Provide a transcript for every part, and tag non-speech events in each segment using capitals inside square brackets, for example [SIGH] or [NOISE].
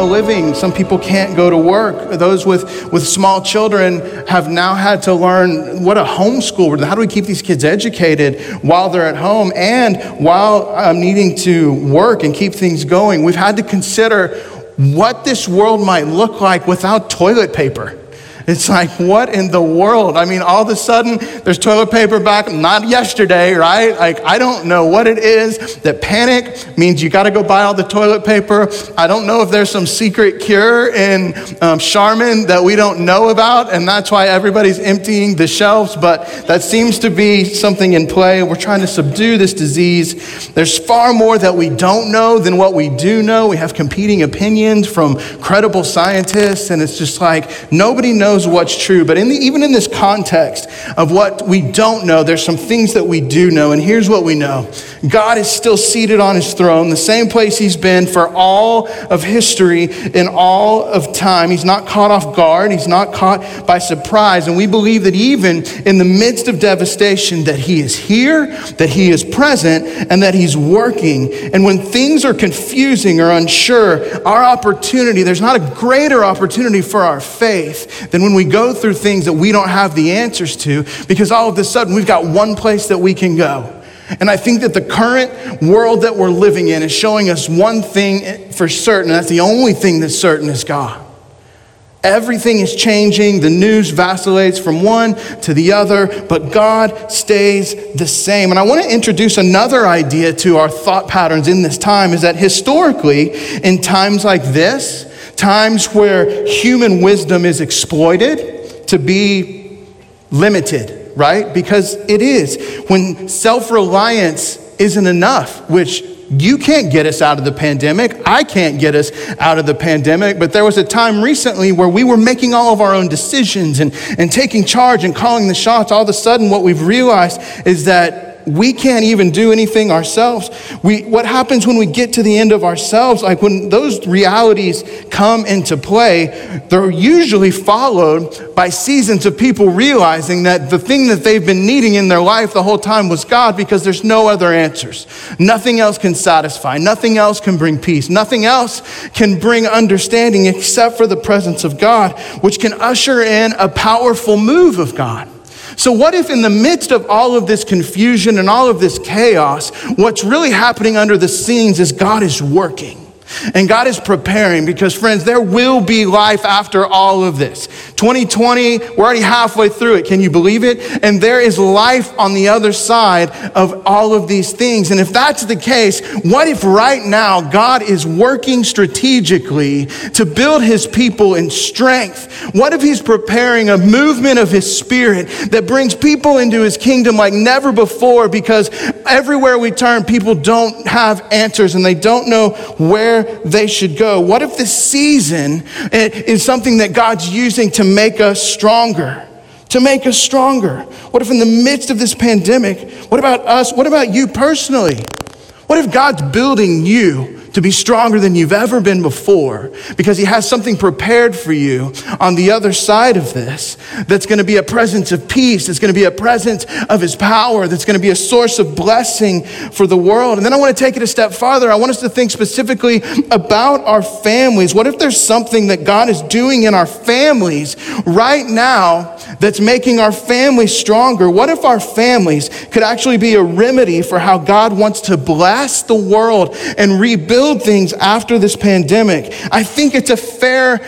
A living. Some people can't go to work. Those with, with small children have now had to learn what a homeschool, how do we keep these kids educated while they're at home and while um, needing to work and keep things going. We've had to consider what this world might look like without toilet paper. It's like, what in the world? I mean, all of a sudden, there's toilet paper back, not yesterday, right? Like, I don't know what it is. That panic means you got to go buy all the toilet paper. I don't know if there's some secret cure in um, Charmin that we don't know about, and that's why everybody's emptying the shelves, but that seems to be something in play. We're trying to subdue this disease. There's far more that we don't know than what we do know. We have competing opinions from credible scientists, and it's just like nobody knows knows what's true. But in the, even in this context of what we don't know, there's some things that we do know. And here's what we know God is still seated on his throne, the same place he's been for all of history in all of time. He's not caught off guard, he's not caught by surprise. And we believe that even in the midst of devastation, that he is here, that he is present, and that he's working. And when things are confusing or unsure, our opportunity, there's not a greater opportunity for our faith than and when we go through things that we don't have the answers to, because all of a sudden we've got one place that we can go. And I think that the current world that we're living in is showing us one thing for certain, and that's the only thing that's certain is God. Everything is changing. The news vacillates from one to the other, but God stays the same. And I want to introduce another idea to our thought patterns in this time is that historically, in times like this, times where human wisdom is exploited to be limited, right? Because it is. When self reliance isn't enough, which you can't get us out of the pandemic. I can't get us out of the pandemic. But there was a time recently where we were making all of our own decisions and, and taking charge and calling the shots. All of a sudden, what we've realized is that we can't even do anything ourselves. We, what happens when we get to the end of ourselves, like when those realities come into play, they're usually followed by seasons of people realizing that the thing that they've been needing in their life the whole time was God because there's no other answers. Nothing else can satisfy, nothing else can bring peace, nothing else can bring understanding except for the presence of God, which can usher in a powerful move of God. So, what if in the midst of all of this confusion and all of this chaos, what's really happening under the scenes is God is working? And God is preparing because, friends, there will be life after all of this. 2020, we're already halfway through it. Can you believe it? And there is life on the other side of all of these things. And if that's the case, what if right now God is working strategically to build his people in strength? What if he's preparing a movement of his spirit that brings people into his kingdom like never before? Because everywhere we turn, people don't have answers and they don't know where they should go? What if this season is something that God's using to make us stronger? To make us stronger? What if in the midst of this pandemic, what about us? What about you personally? What if God's building you to be stronger than you've ever been before because He has something prepared for you on the other side of this that's going to be a presence of peace, that's going to be a presence of His power, that's going to be a source of blessing for the world. And then I want to take it a step farther. I want us to think specifically about our families. What if there's something that God is doing in our families right now that's making our families stronger? What if our families could actually be a remedy for how God wants to bless the world and rebuild? things after this pandemic. I think it's a fair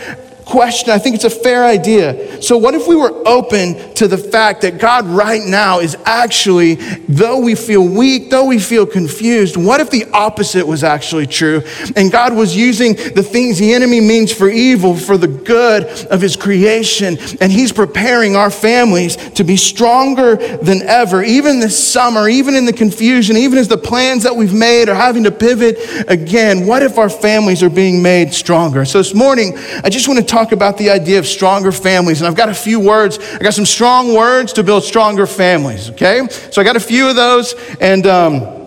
question. I think it's a fair idea. So, what if we were open to the fact that God right now is actually, though we feel weak, though we feel confused, what if the opposite was actually true? And God was using the things the enemy means for evil for the good of his creation. And he's preparing our families to be stronger than ever, even this summer, even in the confusion, even as the plans that we've made are having to pivot again. What if our families are being made stronger? So, this morning, I just want to talk about the idea of stronger families. And I've got a few words. I got some strong words to build stronger families, okay? So I got a few of those. And, um,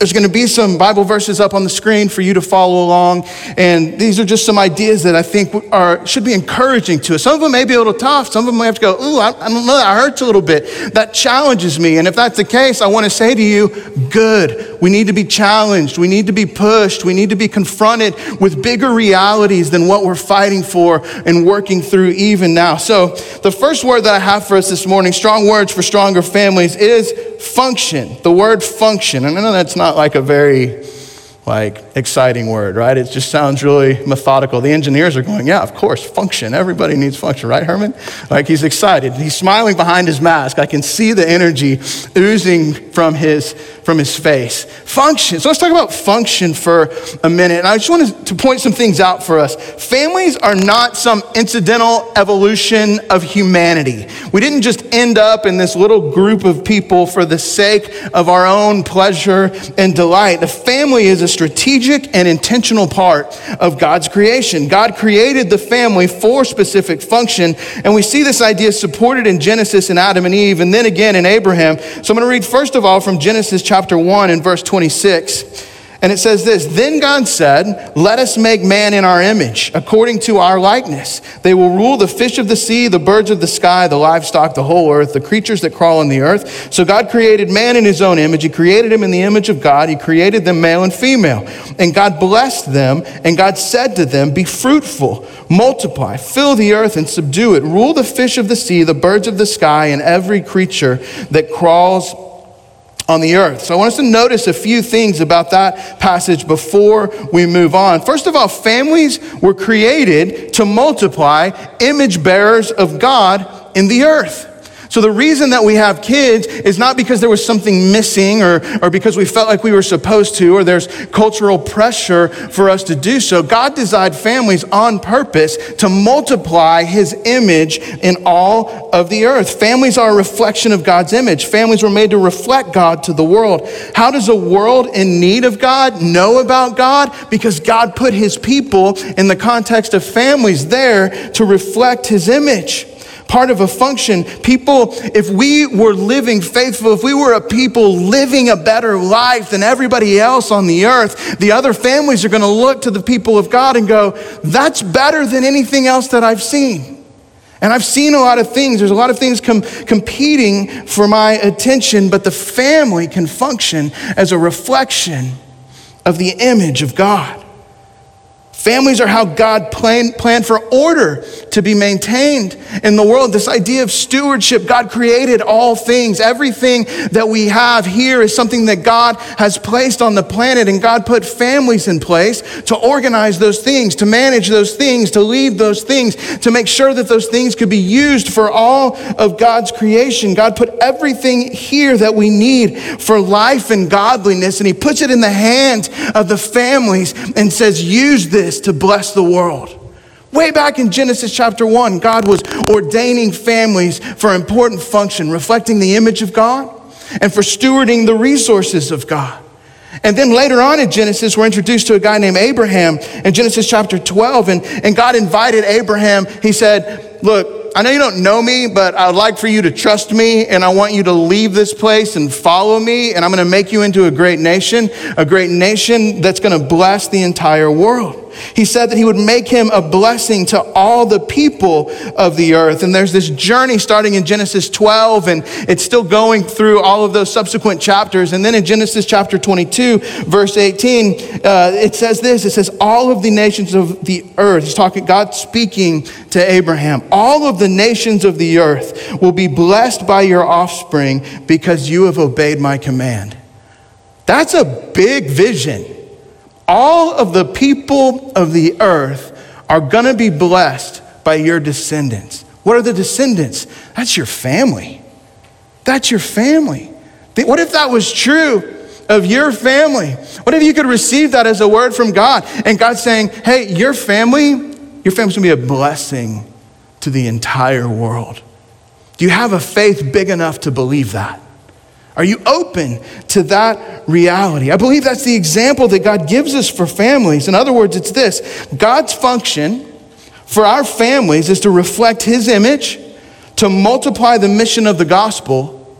there's going to be some Bible verses up on the screen for you to follow along. And these are just some ideas that I think are, should be encouraging to us. Some of them may be a little tough. Some of them may have to go, ooh, I, I don't know, that hurts a little bit. That challenges me. And if that's the case, I want to say to you, good. We need to be challenged. We need to be pushed. We need to be confronted with bigger realities than what we're fighting for and working through even now. So the first word that I have for us this morning, strong words for stronger families, is function. The word function. And I know that's not not like a very like exciting word, right? It just sounds really methodical. The engineers are going, yeah, of course, function. Everybody needs function, right, Herman? Like he's excited. He's smiling behind his mask. I can see the energy oozing from his from his face. Function. So let's talk about function for a minute. And I just wanted to point some things out for us. Families are not some incidental evolution of humanity. We didn't just end up in this little group of people for the sake of our own pleasure and delight. The family is a strategic and intentional part of God's creation. God created the family for specific function, and we see this idea supported in Genesis and Adam and Eve, and then again in Abraham. So I'm going to read first of all from Genesis chapter 1 and verse 26. And it says this Then God said, Let us make man in our image, according to our likeness. They will rule the fish of the sea, the birds of the sky, the livestock, the whole earth, the creatures that crawl on the earth. So God created man in his own image. He created him in the image of God. He created them male and female. And God blessed them, and God said to them, Be fruitful, multiply, fill the earth, and subdue it. Rule the fish of the sea, the birds of the sky, and every creature that crawls on the earth. So I want us to notice a few things about that passage before we move on. First of all, families were created to multiply image bearers of God in the earth. So the reason that we have kids is not because there was something missing or, or because we felt like we were supposed to or there's cultural pressure for us to do so. God designed families on purpose to multiply his image in all of the earth. Families are a reflection of God's image. Families were made to reflect God to the world. How does a world in need of God know about God? Because God put his people in the context of families there to reflect his image part of a function. People, if we were living faithful, if we were a people living a better life than everybody else on the earth, the other families are going to look to the people of God and go, that's better than anything else that I've seen. And I've seen a lot of things. There's a lot of things com- competing for my attention, but the family can function as a reflection of the image of God. Families are how God planned, planned for order to be maintained in the world. This idea of stewardship, God created all things. Everything that we have here is something that God has placed on the planet, and God put families in place to organize those things, to manage those things, to lead those things, to make sure that those things could be used for all of God's creation. God put everything here that we need for life and godliness, and He puts it in the hands of the families and says, Use this this to bless the world. Way back in Genesis chapter 1, God was ordaining families for important function, reflecting the image of God and for stewarding the resources of God. And then later on in Genesis, we're introduced to a guy named Abraham in Genesis chapter 12. And, and God invited Abraham, he said, Look, I know you don't know me, but I would like for you to trust me, and I want you to leave this place and follow me, and I'm going to make you into a great nation, a great nation that's going to bless the entire world. He said that he would make him a blessing to all the people of the earth. And there's this journey starting in Genesis 12, and it's still going through all of those subsequent chapters. And then in Genesis chapter 22, verse 18, uh, it says this it says, All of the nations of the earth, he's talking, God speaking to Abraham, all of the nations of the earth will be blessed by your offspring because you have obeyed my command. That's a big vision all of the people of the earth are going to be blessed by your descendants. What are the descendants? That's your family. That's your family. What if that was true of your family? What if you could receive that as a word from God and God saying, hey, your family, your family's gonna be a blessing to the entire world? Do you have a faith big enough to believe that? Are you open to that reality? I believe that's the example that God gives us for families. In other words, it's this God's function for our families is to reflect His image, to multiply the mission of the gospel,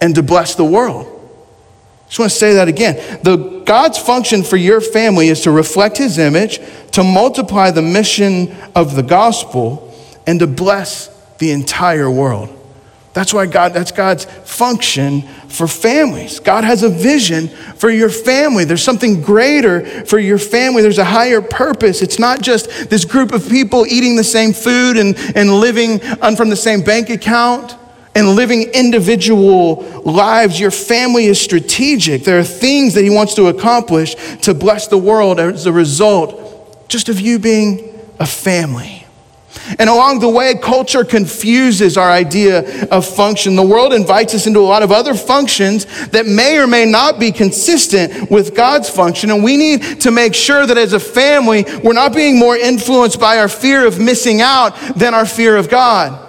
and to bless the world. I just want to say that again. The God's function for your family is to reflect his image, to multiply the mission of the gospel, and to bless the entire world. That's why God, that's God's function for families. God has a vision for your family. There's something greater for your family. There's a higher purpose. It's not just this group of people eating the same food and, and living from the same bank account and living individual lives. Your family is strategic. There are things that He wants to accomplish to bless the world as a result just of you being a family. And along the way, culture confuses our idea of function. The world invites us into a lot of other functions that may or may not be consistent with God's function. And we need to make sure that as a family, we're not being more influenced by our fear of missing out than our fear of God.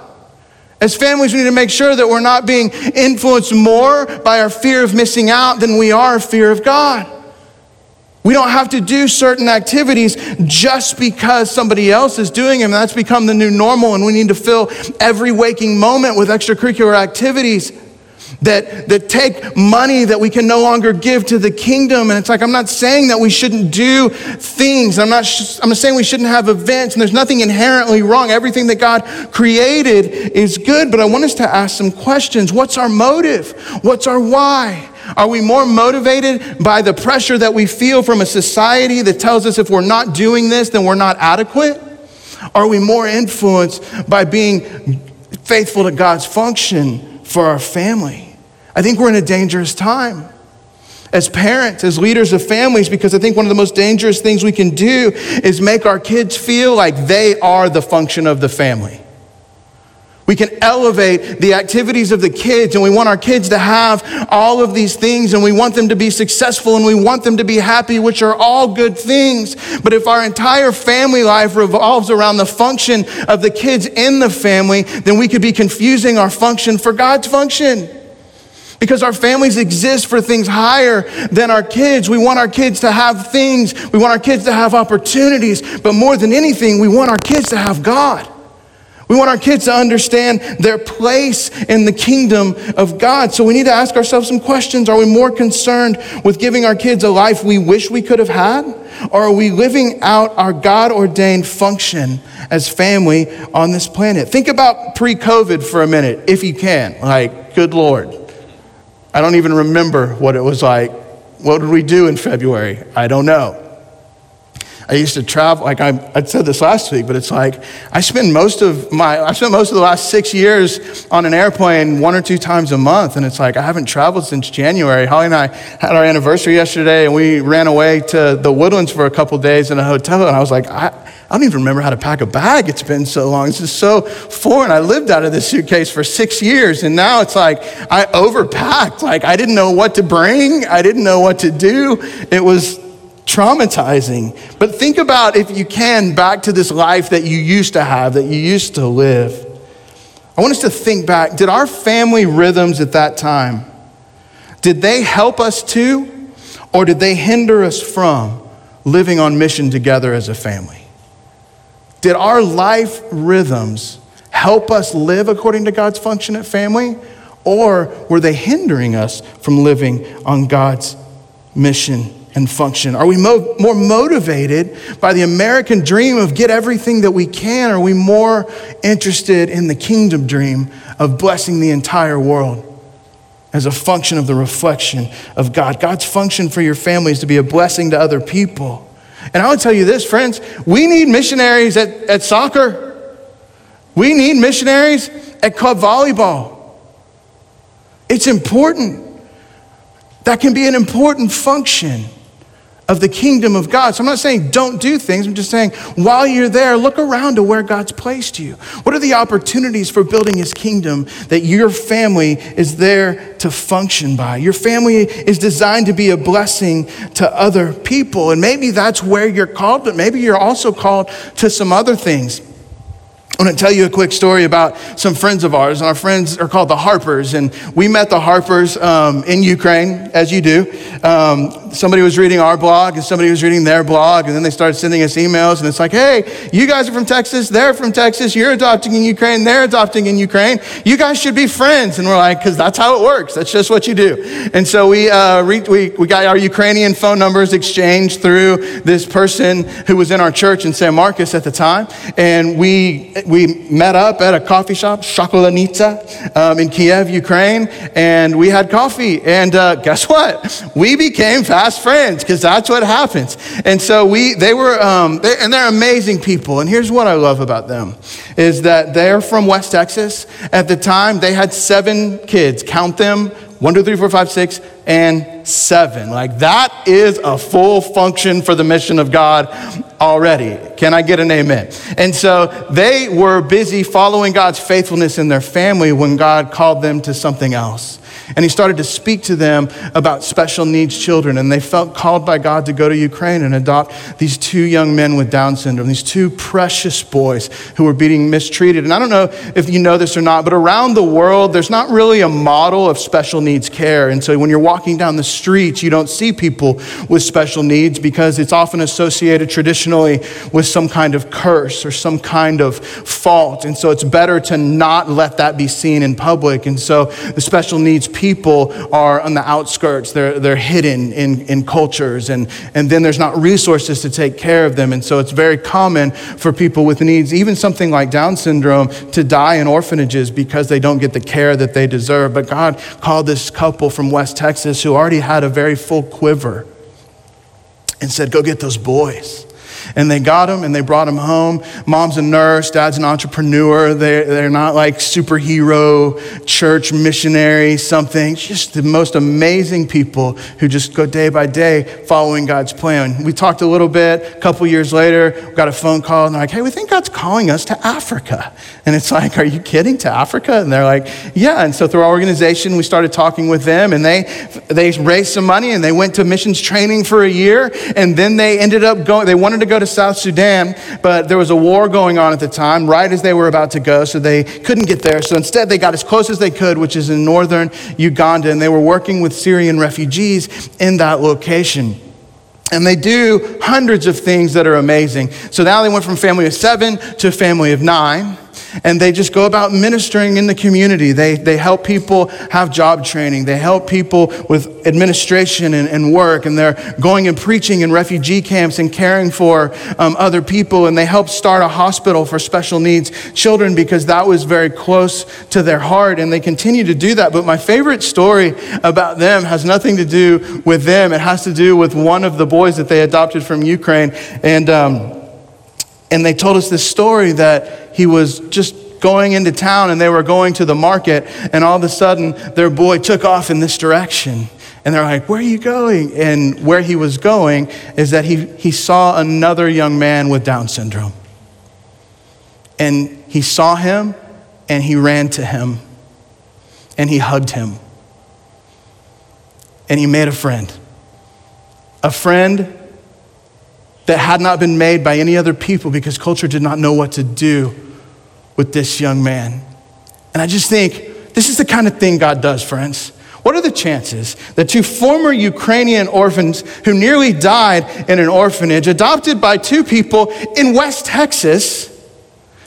As families, we need to make sure that we're not being influenced more by our fear of missing out than we are fear of God. We don't have to do certain activities just because somebody else is doing them. That's become the new normal, and we need to fill every waking moment with extracurricular activities that, that take money that we can no longer give to the kingdom. And it's like, I'm not saying that we shouldn't do things. I'm not, sh- I'm saying we shouldn't have events, and there's nothing inherently wrong. Everything that God created is good, but I want us to ask some questions. What's our motive? What's our why? Are we more motivated by the pressure that we feel from a society that tells us if we're not doing this, then we're not adequate? Are we more influenced by being faithful to God's function for our family? I think we're in a dangerous time as parents, as leaders of families, because I think one of the most dangerous things we can do is make our kids feel like they are the function of the family. We can elevate the activities of the kids, and we want our kids to have all of these things, and we want them to be successful, and we want them to be happy, which are all good things. But if our entire family life revolves around the function of the kids in the family, then we could be confusing our function for God's function. Because our families exist for things higher than our kids. We want our kids to have things, we want our kids to have opportunities, but more than anything, we want our kids to have God. We want our kids to understand their place in the kingdom of God. So we need to ask ourselves some questions. Are we more concerned with giving our kids a life we wish we could have had? Or are we living out our God ordained function as family on this planet? Think about pre COVID for a minute, if you can. Like, good Lord. I don't even remember what it was like. What did we do in February? I don't know. I used to travel, like I, I said this last week, but it's like I spend most of my, I spent most of the last six years on an airplane one or two times a month. And it's like I haven't traveled since January. Holly and I had our anniversary yesterday and we ran away to the Woodlands for a couple days in a hotel. And I was like, I, I don't even remember how to pack a bag. It's been so long. This is so foreign. I lived out of this suitcase for six years. And now it's like I overpacked. Like I didn't know what to bring. I didn't know what to do. It was traumatizing. But think about, if you can, back to this life that you used to have, that you used to live. I want us to think back. Did our family rhythms at that time, did they help us to, or did they hinder us from living on mission together as a family? Did our life rhythms help us live according to God's function at family, or were they hindering us from living on God's mission and function? Are we mo- more motivated by the American dream of get everything that we can? Or are we more interested in the kingdom dream of blessing the entire world as a function of the reflection of God? God's function for your family is to be a blessing to other people. And I would tell you this, friends, we need missionaries at, at soccer. We need missionaries at club volleyball. It's important. That can be an important function of the kingdom of God. So I'm not saying don't do things. I'm just saying while you're there, look around to where God's placed you. What are the opportunities for building his kingdom that your family is there to function by? Your family is designed to be a blessing to other people. And maybe that's where you're called, but maybe you're also called to some other things. I want to tell you a quick story about some friends of ours, and our friends are called the Harpers. And we met the Harpers um, in Ukraine, as you do. Um, somebody was reading our blog, and somebody was reading their blog, and then they started sending us emails, and it's like, hey, you guys are from Texas, they're from Texas, you're adopting in Ukraine, they're adopting in Ukraine. You guys should be friends. And we're like, because that's how it works. That's just what you do. And so we, uh, re- we, we got our Ukrainian phone numbers exchanged through this person who was in our church in San Marcos at the time, and we we met up at a coffee shop, Shokolanitsa, um, in Kiev, Ukraine, and we had coffee. And uh, guess what? We became fast friends because that's what happens. And so we, they were, um, they, and they're amazing people. And here's what I love about them is that they're from West Texas. At the time, they had seven kids. Count them one, two, three, four, five, six, and seven. Like that is a full function for the mission of God already. Can I get an amen? And so they were busy following God's faithfulness in their family when God called them to something else. And he started to speak to them about special needs children. And they felt called by God to go to Ukraine and adopt these two young men with Down syndrome, these two precious boys who were being mistreated. And I don't know if you know this or not, but around the world, there's not really a model of special needs care. And so when you're walking down the streets, you don't see people with special needs because it's often associated traditionally with some kind of curse or some kind of fault. And so it's better to not let that be seen in public. And so the special needs people are on the outskirts, they're, they're hidden in, in cultures, and, and then there's not resources to take care of them. And so it's very common for people with needs, even something like Down syndrome, to die in orphanages because they don't get the care that they deserve. But God called this couple from West Texas who already had a very full quiver and said, Go get those boys. And they got him and they brought him home. Mom's a nurse, dad's an entrepreneur. They're, they're not like superhero, church missionary, something. Just the most amazing people who just go day by day following God's plan. We talked a little bit. A couple years later, we got a phone call and they're like, hey, we think God's calling us to Africa. And it's like, are you kidding? To Africa? And they're like, yeah. And so through our organization, we started talking with them and they, they raised some money and they went to missions training for a year. And then they ended up going, they wanted to go to South Sudan, but there was a war going on at the time, right as they were about to go, so they couldn't get there. So instead, they got as close as they could, which is in northern Uganda, and they were working with Syrian refugees in that location. And they do hundreds of things that are amazing. So now they went from family of seven to family of nine and they just go about ministering in the community. They, they help people have job training, they help people with administration and, and work, and they're going and preaching in refugee camps and caring for um, other people, and they help start a hospital for special needs children because that was very close to their heart, and they continue to do that. But my favorite story about them has nothing to do with them, it has to do with one of the boys that they adopted from Ukraine. And, um, and they told us this story that he was just going into town and they were going to the market, and all of a sudden their boy took off in this direction. And they're like, Where are you going? And where he was going is that he, he saw another young man with Down syndrome. And he saw him and he ran to him and he hugged him. And he made a friend. A friend that had not been made by any other people because culture did not know what to do with this young man. And I just think this is the kind of thing God does, friends. What are the chances that two former Ukrainian orphans who nearly died in an orphanage, adopted by two people in West Texas,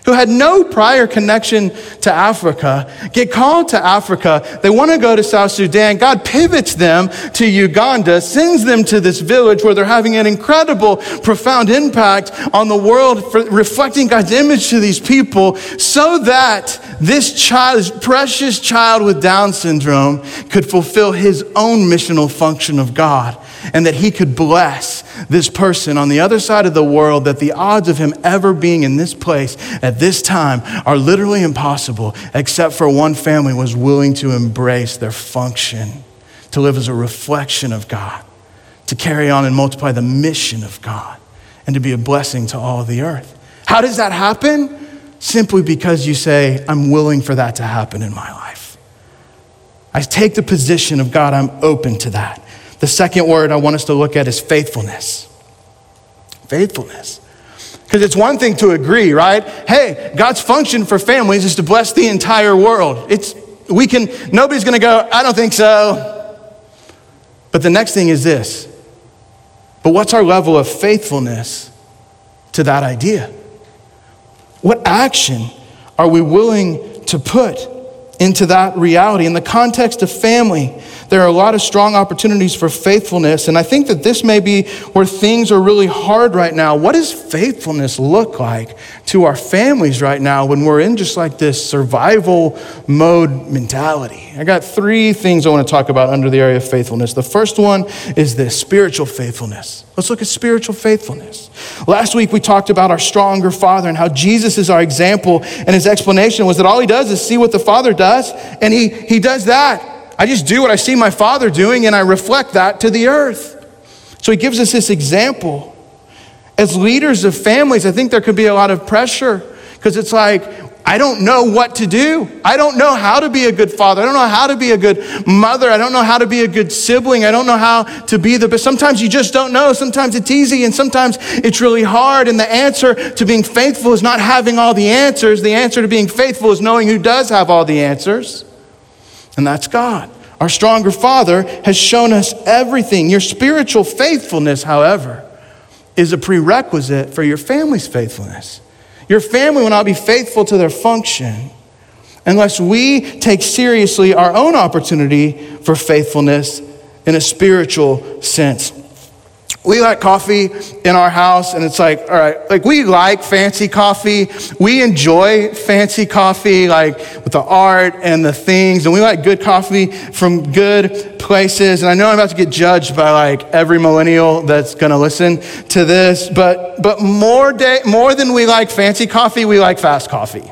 who had no prior connection to Africa, get called to Africa. They want to go to South Sudan. God pivots them to Uganda, sends them to this village where they're having an incredible, profound impact on the world, reflecting God's image to these people, so that this child, this precious child with Down syndrome, could fulfill his own missional function of God and that he could bless this person on the other side of the world, that the odds of him ever being in this place at this time are literally impossible, except for one family was willing to embrace their function, to live as a reflection of God, to carry on and multiply the mission of God and to be a blessing to all the earth. How does that happen? Simply because you say, I'm willing for that to happen in my life. I take the position of God, I'm open to that. The second word I want us to look at is faithfulness. Faithfulness. Because it's one thing to agree, right? Hey, God's function for families is to bless the entire world. It's we can nobody's going to go, I don't think so. But the next thing is this. But what's our level of faithfulness to that idea? What action are we willing to put into that reality? In the context of family, there are a lot of strong opportunities for faithfulness. And I think that this may be where things are really hard right now. What does faithfulness look like to our families right now when we're in just like this survival mode mentality? I got three things I want to talk about under the area of faithfulness. The first one is this spiritual faithfulness. Let's look at spiritual faithfulness. Last week we talked about our stronger Father and how Jesus is our example, and his explanation was that all he does is see what the Father does, and he, he does that. I just do what I see my father doing and I reflect that to the earth. So he gives us this example. As leaders of families, I think there could be a lot of pressure because it's like, I don't know what to do. I don't know how to be a good father. I don't know how to be a good mother. I don't know how to be a good sibling. I don't know how to be the best. Sometimes you just don't know. Sometimes it's easy and sometimes it's really hard. And the answer to being faithful is not having all the answers. The answer to being faithful is knowing who does have all the answers and that's God. Our stronger Father has shown us everything. Your spiritual faithfulness, however, is a prerequisite for your family's faithfulness. Your family will not be faithful to their function unless we take seriously our own opportunity for faithfulness in a spiritual sense we like coffee in our house and it's like all right like we like fancy coffee we enjoy fancy coffee like with the art and the things and we like good coffee from good places and i know i'm about to get judged by like every millennial that's to listen to this but but more day more than we like fancy coffee we like fast coffee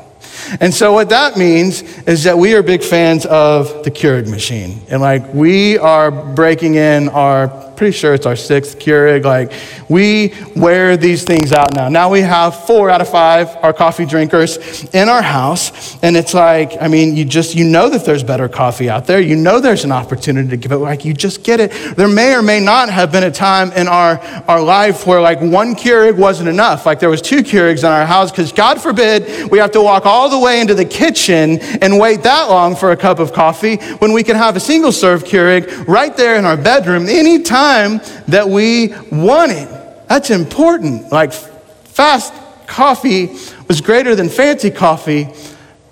and so what that means is that we are big fans of the Keurig machine. And like we are breaking in our pretty sure it's our sixth Keurig. Like, we wear these things out now. Now we have four out of five our coffee drinkers in our house. And it's like, I mean, you just, you know that there's better coffee out there. You know there's an opportunity to give it. Like, you just get it. There may or may not have been a time in our, our life where like one Keurig wasn't enough. Like, there was two Keurigs in our house because God forbid we have to walk all the way into the kitchen and wait that long for a cup of coffee when we can have a single serve Keurig right there in our bedroom anytime time that we want it. That's important. Like fast coffee was greater than fancy coffee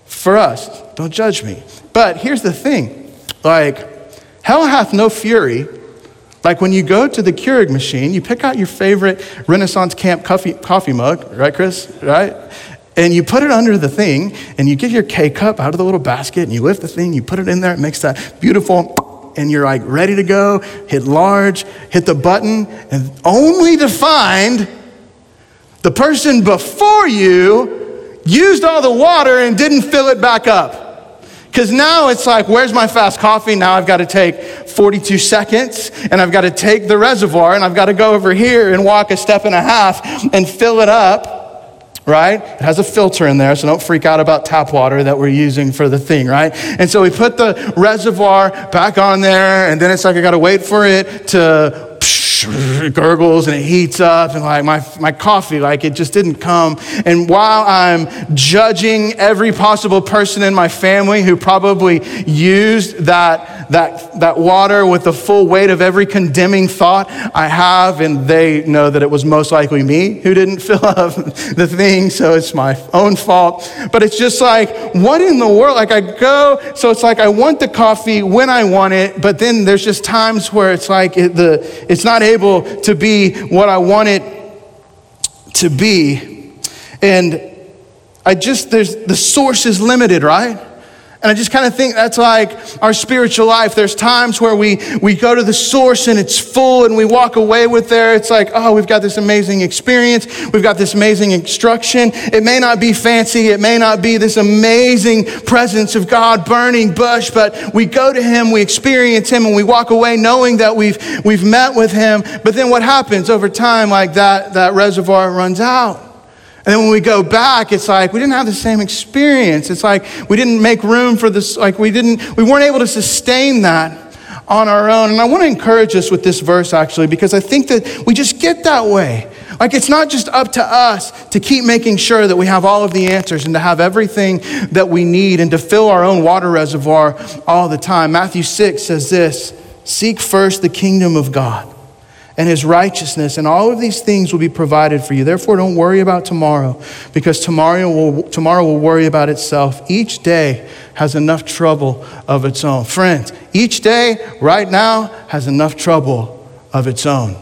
for us. Don't judge me. But here's the thing like, hell hath no fury. Like when you go to the Keurig machine, you pick out your favorite Renaissance Camp coffee, coffee mug, right, Chris? Right? And you put it under the thing, and you get your K cup out of the little basket, and you lift the thing, you put it in there, it makes that beautiful and you're like ready to go, hit large, hit the button, and only to find the person before you used all the water and didn't fill it back up. Because now it's like, where's my fast coffee? Now I've got to take 42 seconds and I've got to take the reservoir and I've got to go over here and walk a step and a half and fill it up right? It has a filter in there, so don't freak out about tap water that we're using for the thing, right? And so we put the reservoir back on there, and then it's like I gotta wait for it to gurgles and it heats up and like my, my coffee like it just didn't come and while i'm judging every possible person in my family who probably used that that that water with the full weight of every condemning thought i have and they know that it was most likely me who didn't [LAUGHS] fill up the thing so it's my own fault but it's just like what in the world like i go so it's like i want the coffee when i want it but then there's just times where it's like it, the it's not able to be what I want it to be. And I just, there's, the source is limited, right? And I just kind of think that's like our spiritual life. There's times where we, we go to the source and it's full and we walk away with there. It's like, oh, we've got this amazing experience. We've got this amazing instruction. It may not be fancy. It may not be this amazing presence of God burning bush, but we go to Him, we experience Him, and we walk away knowing that we've, we've met with Him. But then what happens over time, like that, that reservoir runs out. And then when we go back, it's like we didn't have the same experience. It's like we didn't make room for this, like we didn't, we weren't able to sustain that on our own. And I want to encourage us with this verse actually, because I think that we just get that way. Like it's not just up to us to keep making sure that we have all of the answers and to have everything that we need and to fill our own water reservoir all the time. Matthew 6 says this Seek first the kingdom of God and his righteousness, and all of these things will be provided for you. Therefore, don't worry about tomorrow, because tomorrow will, tomorrow will worry about itself. Each day has enough trouble of its own. Friends, each day right now has enough trouble of its own.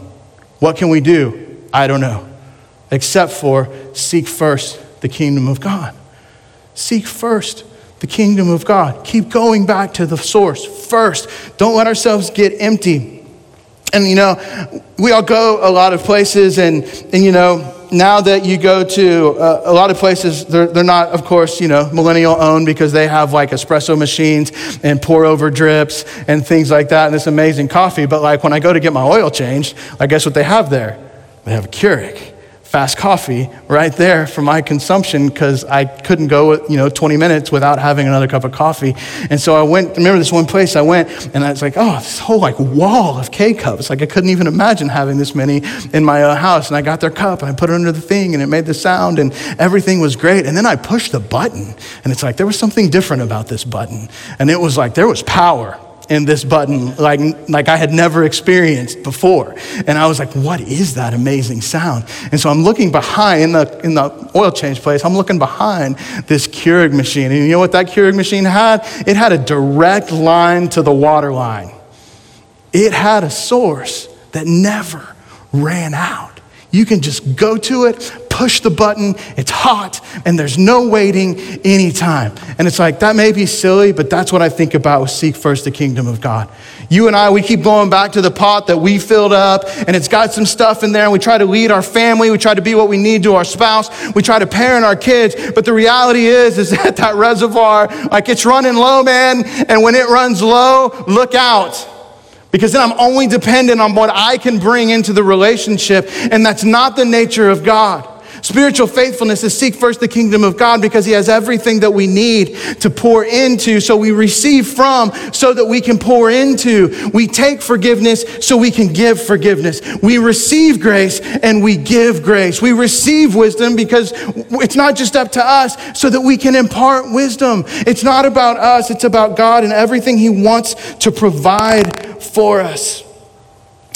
What can we do? I don't know, except for seek first the kingdom of God. Seek first the kingdom of God. Keep going back to the source first. Don't let ourselves get empty and you know, we all go a lot of places, and, and you know, now that you go to uh, a lot of places, they're, they're not, of course, you know, millennial owned because they have like espresso machines and pour over drips and things like that, and this amazing coffee. But like when I go to get my oil changed, I guess what they have there? They have a Keurig fast coffee right there for my consumption because I couldn't go, you know, 20 minutes without having another cup of coffee. And so I went, remember this one place I went and I was like, oh, this whole like wall of K cups. Like I couldn't even imagine having this many in my uh, house. And I got their cup and I put it under the thing and it made the sound and everything was great. And then I pushed the button and it's like there was something different about this button. And it was like there was power in this button like, like I had never experienced before. And I was like, what is that amazing sound? And so I'm looking behind in the, in the oil change place, I'm looking behind this Keurig machine. And you know what that Keurig machine had? It had a direct line to the water line. It had a source that never ran out. You can just go to it, push the button, it's hot, and there's no waiting anytime. And it's like, that may be silly, but that's what I think about with Seek First the Kingdom of God. You and I, we keep going back to the pot that we filled up, and it's got some stuff in there, and we try to lead our family, we try to be what we need to our spouse, we try to parent our kids, but the reality is, is [LAUGHS] that that reservoir, like it's running low, man, and when it runs low, look out because then I'm only dependent on what I can bring into the relationship, and that's not the nature of God. Spiritual faithfulness is seek first the kingdom of God because He has everything that we need to pour into. So we receive from so that we can pour into. We take forgiveness so we can give forgiveness. We receive grace and we give grace. We receive wisdom because it's not just up to us so that we can impart wisdom. It's not about us, it's about God and everything He wants to provide for us.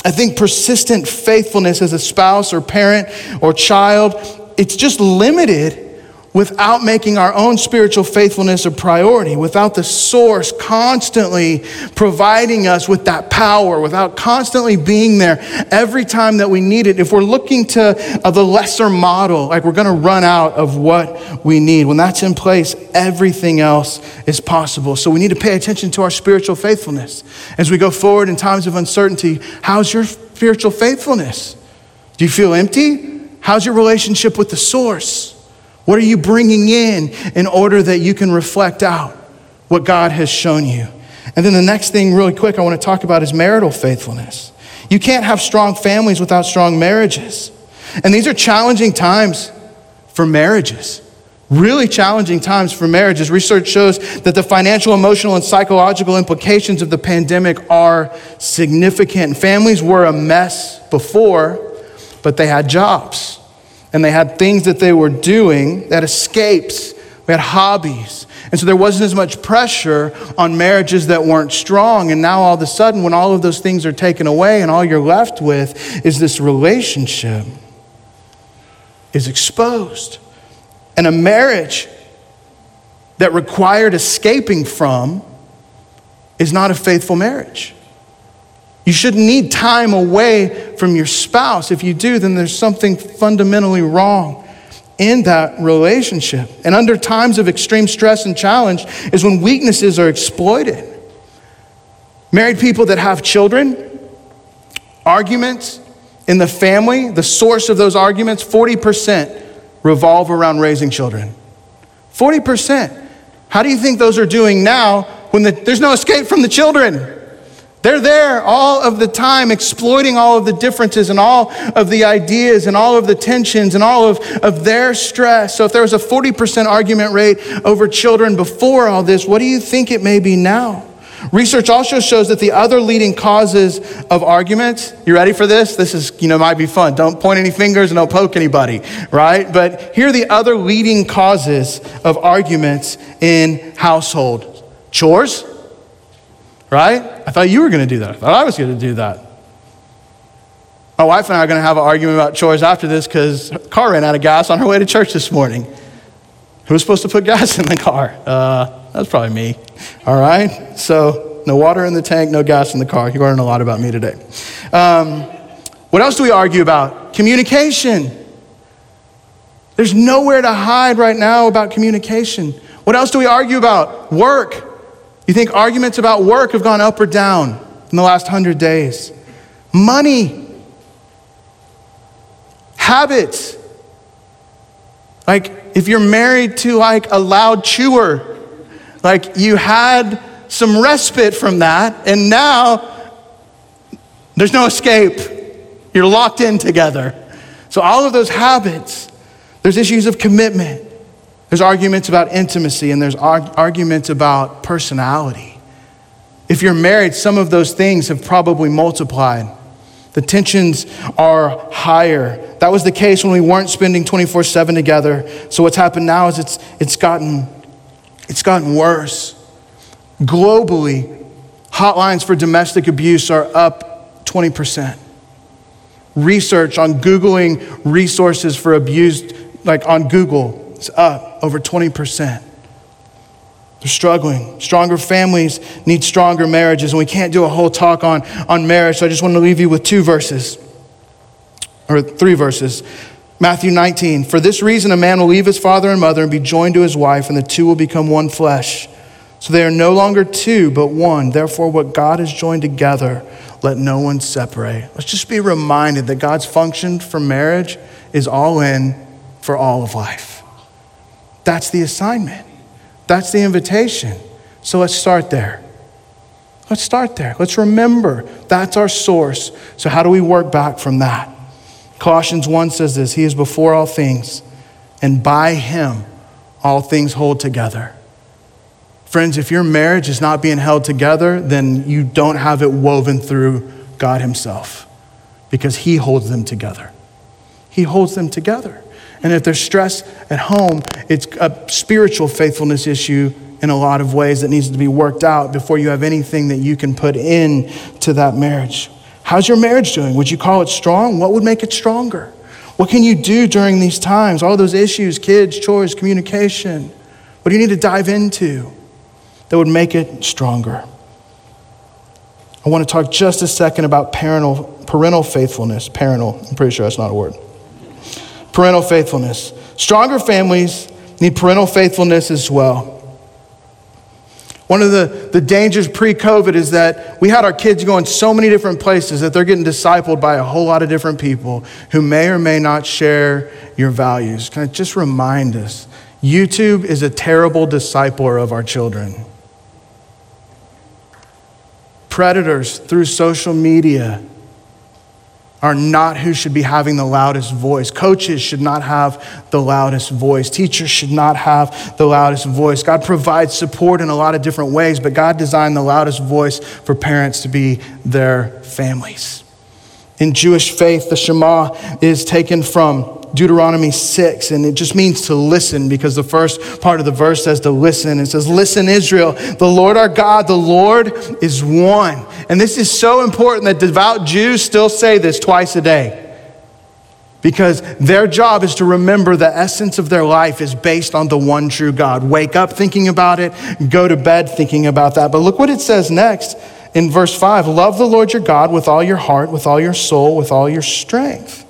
I think persistent faithfulness as a spouse or parent or child, it's just limited without making our own spiritual faithfulness a priority, without the source constantly providing us with that power, without constantly being there every time that we need it. If we're looking to uh, the lesser model, like we're going to run out of what we need. When that's in place, everything else is possible. So we need to pay attention to our spiritual faithfulness. As we go forward in times of uncertainty, how's your spiritual faithfulness? Do you feel empty? How's your relationship with the source? What are you bringing in in order that you can reflect out what God has shown you? And then the next thing, really quick, I want to talk about is marital faithfulness. You can't have strong families without strong marriages. And these are challenging times for marriages. Really challenging times for marriages. Research shows that the financial, emotional, and psychological implications of the pandemic are significant. Families were a mess before, but they had jobs and they had things that they were doing, that escapes, we had hobbies. And so there wasn't as much pressure on marriages that weren't strong. And now all of a sudden, when all of those things are taken away and all you're left with is this relationship is exposed. And a marriage that required escaping from is not a faithful marriage. You shouldn't need time away from your spouse. If you do, then there's something fundamentally wrong in that relationship. And under times of extreme stress and challenge is when weaknesses are exploited. Married people that have children, arguments in the family, the source of those arguments, 40% revolve around raising children. 40%. How do you think those are doing now when the, there's no escape from the children? They're there all of the time, exploiting all of the differences and all of the ideas and all of the tensions and all of, of their stress. So, if there was a 40% argument rate over children before all this, what do you think it may be now? Research also shows that the other leading causes of arguments, you ready for this? This is, you know, might be fun. Don't point any fingers and don't poke anybody, right? But here are the other leading causes of arguments in household chores, right? I thought you were going to do that. I thought I was going to do that. My wife and I are going to have an argument about chores after this because car ran out of gas on her way to church this morning. Who was supposed to put [LAUGHS] gas in the car? Uh, that's probably me. All right? So, no water in the tank, no gas in the car. You learned a lot about me today. Um, what else do we argue about? Communication. There's nowhere to hide right now about communication. What else do we argue about? Work. You think arguments about work have gone up or down in the last hundred days? Money, habits. Like if you're married to like a loud chewer, like you had some respite from that, and now there's no escape. You're locked in together. So all of those habits, there's issues of commitment. There's arguments about intimacy and there's arguments about personality. If you're married, some of those things have probably multiplied. The tensions are higher. That was the case when we weren't spending 24 7 together. So, what's happened now is it's, it's, gotten, it's gotten worse. Globally, hotlines for domestic abuse are up 20%. Research on Googling resources for abused, like on Google, is up over 20%. They're struggling. Stronger families need stronger marriages, and we can't do a whole talk on, on marriage, so I just want to leave you with two verses, or three verses. Matthew 19, for this reason, a man will leave his father and mother and be joined to his wife, and the two will become one flesh. So they are no longer two, but one. Therefore, what God has joined together, let no one separate. Let's just be reminded that God's function for marriage is all in for all of life. That's the assignment. That's the invitation. So let's start there. Let's start there. Let's remember that's our source. So, how do we work back from that? Colossians 1 says this He is before all things, and by Him all things hold together. Friends, if your marriage is not being held together, then you don't have it woven through God Himself because He holds them together. He holds them together. And if there's stress at home, it's a spiritual faithfulness issue in a lot of ways that needs to be worked out before you have anything that you can put in to that marriage. How's your marriage doing? Would you call it strong? What would make it stronger? What can you do during these times? All those issues, kids, chores, communication. What do you need to dive into that would make it stronger? I want to talk just a second about parental, parental faithfulness. Parental, I'm pretty sure that's not a word parental faithfulness. Stronger families need parental faithfulness as well. One of the, the dangers pre COVID is that we had our kids going so many different places that they're getting discipled by a whole lot of different people who may or may not share your values. Can I just remind us? YouTube is a terrible discipler of our children. Predators through social media are not who should be having the loudest voice. Coaches should not have the loudest voice. Teachers should not have the loudest voice. God provides support in a lot of different ways, but God designed the loudest voice for parents to be their families. In Jewish faith, the Shema is taken from Deuteronomy 6, and it just means to listen because the first part of the verse says to listen. It says, Listen, Israel, the Lord our God, the Lord is one. And this is so important that devout Jews still say this twice a day because their job is to remember the essence of their life is based on the one true God. Wake up thinking about it, go to bed thinking about that. But look what it says next in verse 5 Love the Lord your God with all your heart, with all your soul, with all your strength.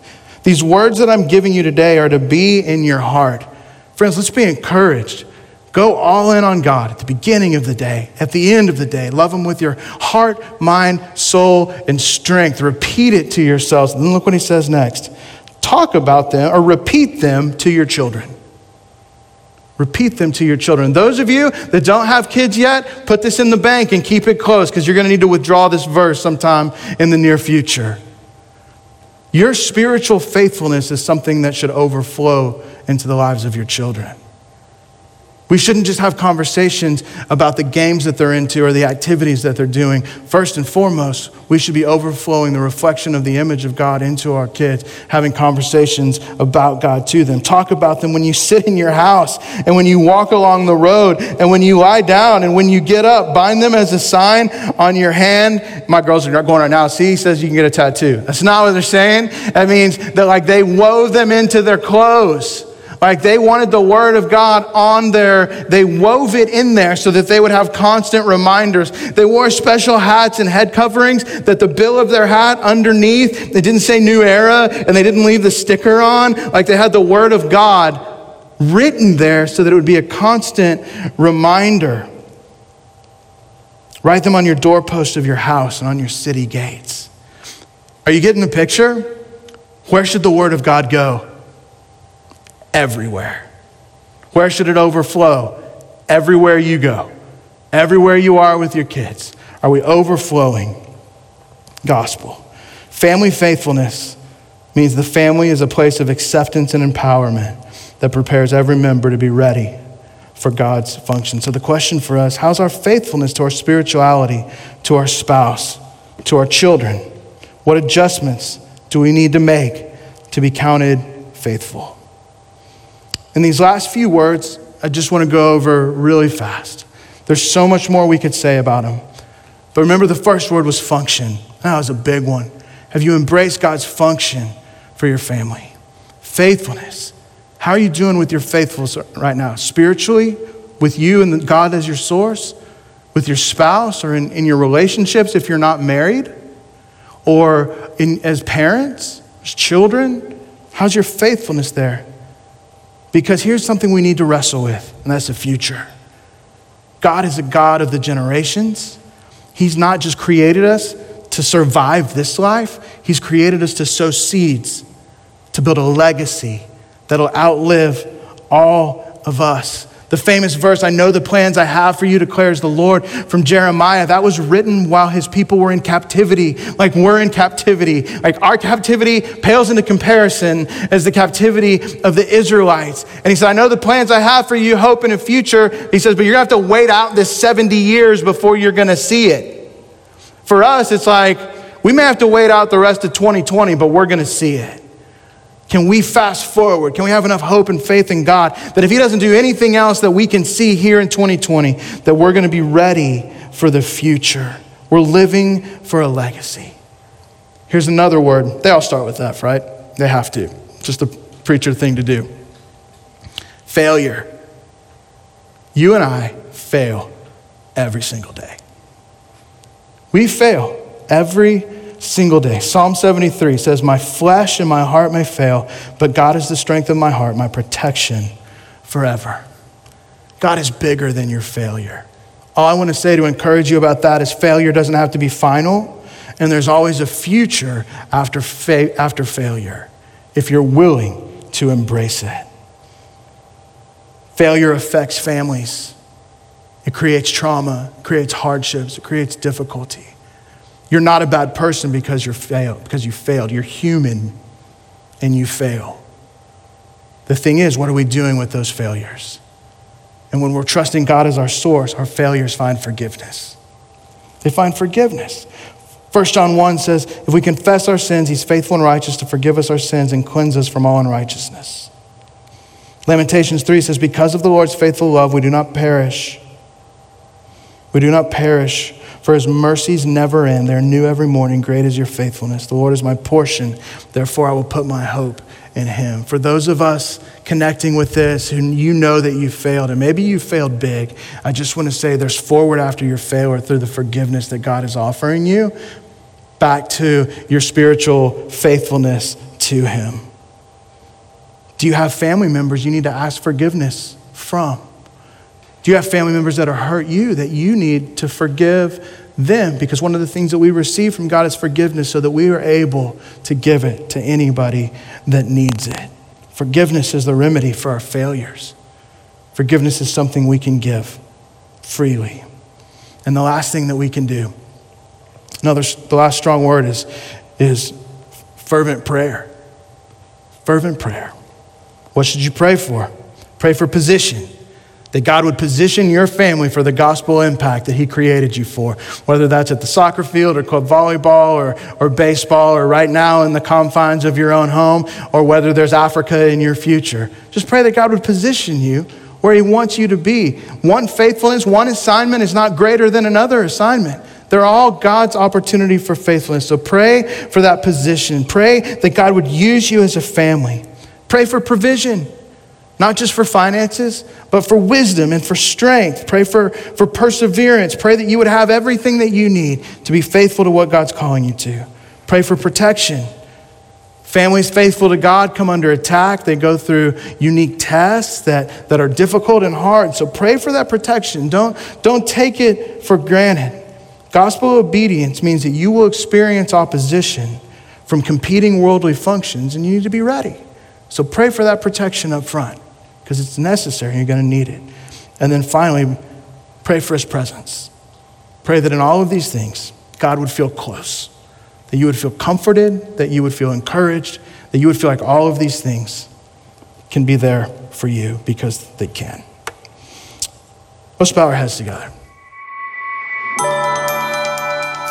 These words that I'm giving you today are to be in your heart. Friends, let's be encouraged. Go all in on God at the beginning of the day, at the end of the day. Love Him with your heart, mind, soul, and strength. Repeat it to yourselves. And then look what He says next talk about them or repeat them to your children. Repeat them to your children. Those of you that don't have kids yet, put this in the bank and keep it close because you're going to need to withdraw this verse sometime in the near future. Your spiritual faithfulness is something that should overflow into the lives of your children. We shouldn't just have conversations about the games that they're into or the activities that they're doing. First and foremost, we should be overflowing the reflection of the image of God into our kids, having conversations about God to them. Talk about them when you sit in your house and when you walk along the road and when you lie down and when you get up. Bind them as a sign on your hand. My girls are going right now. See, he says you can get a tattoo. That's not what they're saying. That means that like they wove them into their clothes. Like they wanted the word of God on there. They wove it in there so that they would have constant reminders. They wore special hats and head coverings that the bill of their hat underneath, they didn't say new era and they didn't leave the sticker on. Like they had the word of God written there so that it would be a constant reminder. Write them on your doorpost of your house and on your city gates. Are you getting the picture? Where should the word of God go? Everywhere. Where should it overflow? Everywhere you go, everywhere you are with your kids. Are we overflowing gospel? Family faithfulness means the family is a place of acceptance and empowerment that prepares every member to be ready for God's function. So the question for us, how's our faithfulness to our spirituality, to our spouse, to our children? What adjustments do we need to make to be counted faithful? In these last few words, I just want to go over really fast. There's so much more we could say about them. But remember, the first word was function. That was a big one. Have you embraced God's function for your family? Faithfulness. How are you doing with your faithfulness right now? Spiritually, with you and God as your source? With your spouse or in, in your relationships if you're not married? Or in, as parents, as children? How's your faithfulness there? Because here's something we need to wrestle with, and that's the future. God is a God of the generations. He's not just created us to survive this life, He's created us to sow seeds, to build a legacy that'll outlive all of us. The famous verse, I know the plans I have for you, declares the Lord from Jeremiah. That was written while his people were in captivity. Like we're in captivity. Like our captivity pales into comparison as the captivity of the Israelites. And he said, I know the plans I have for you, hope in a future. He says, but you're going to have to wait out this 70 years before you're going to see it. For us, it's like we may have to wait out the rest of 2020, but we're going to see it. Can we fast forward? Can we have enough hope and faith in God that if He doesn't do anything else that we can see here in 2020, that we're going to be ready for the future? We're living for a legacy. Here's another word. They all start with F, right? They have to. Just a preacher thing to do. Failure. You and I fail every single day. We fail every single day. Psalm 73 says, My flesh and my heart may fail, but God is the strength of my heart, my protection forever. God is bigger than your failure. All I want to say to encourage you about that is failure doesn't have to be final, and there's always a future after, fa- after failure if you're willing to embrace it. Failure affects families. It creates trauma, it creates hardships, it creates difficulty. You're not a bad person because you're failed, because you failed. You're human and you fail. The thing is, what are we doing with those failures? And when we're trusting God as our source, our failures find forgiveness. They find forgiveness. 1 John 1 says, If we confess our sins, he's faithful and righteous to forgive us our sins and cleanse us from all unrighteousness. Lamentations 3 says, Because of the Lord's faithful love, we do not perish. We do not perish for his mercies never end. They're new every morning. Great is your faithfulness. The Lord is my portion. Therefore, I will put my hope in him. For those of us connecting with this who you know that you failed, and maybe you failed big, I just want to say there's forward after your failure through the forgiveness that God is offering you back to your spiritual faithfulness to him. Do you have family members you need to ask forgiveness from? Do you have family members that are hurt you that you need to forgive them? Because one of the things that we receive from God is forgiveness so that we are able to give it to anybody that needs it. Forgiveness is the remedy for our failures. Forgiveness is something we can give freely. And the last thing that we can do, another, the last strong word is, is fervent prayer. Fervent prayer. What should you pray for? Pray for position. That God would position your family for the gospel impact that He created you for, whether that's at the soccer field or club volleyball or, or baseball or right now in the confines of your own home or whether there's Africa in your future. Just pray that God would position you where He wants you to be. One faithfulness, one assignment is not greater than another assignment. They're all God's opportunity for faithfulness. So pray for that position. Pray that God would use you as a family. Pray for provision not just for finances, but for wisdom and for strength. Pray for, for perseverance. Pray that you would have everything that you need to be faithful to what God's calling you to. Pray for protection. Families faithful to God come under attack. They go through unique tests that, that are difficult and hard. So pray for that protection. Don't, don't take it for granted. Gospel obedience means that you will experience opposition from competing worldly functions, and you need to be ready. So pray for that protection up front because it's necessary. And you're going to need it. And then finally, pray for his presence. Pray that in all of these things, God would feel close, that you would feel comforted, that you would feel encouraged, that you would feel like all of these things can be there for you because they can. Let's bow our heads together.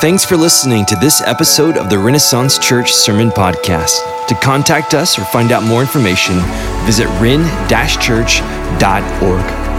Thanks for listening to this episode of the Renaissance Church Sermon Podcast. To contact us or find out more information, visit ren-church.org.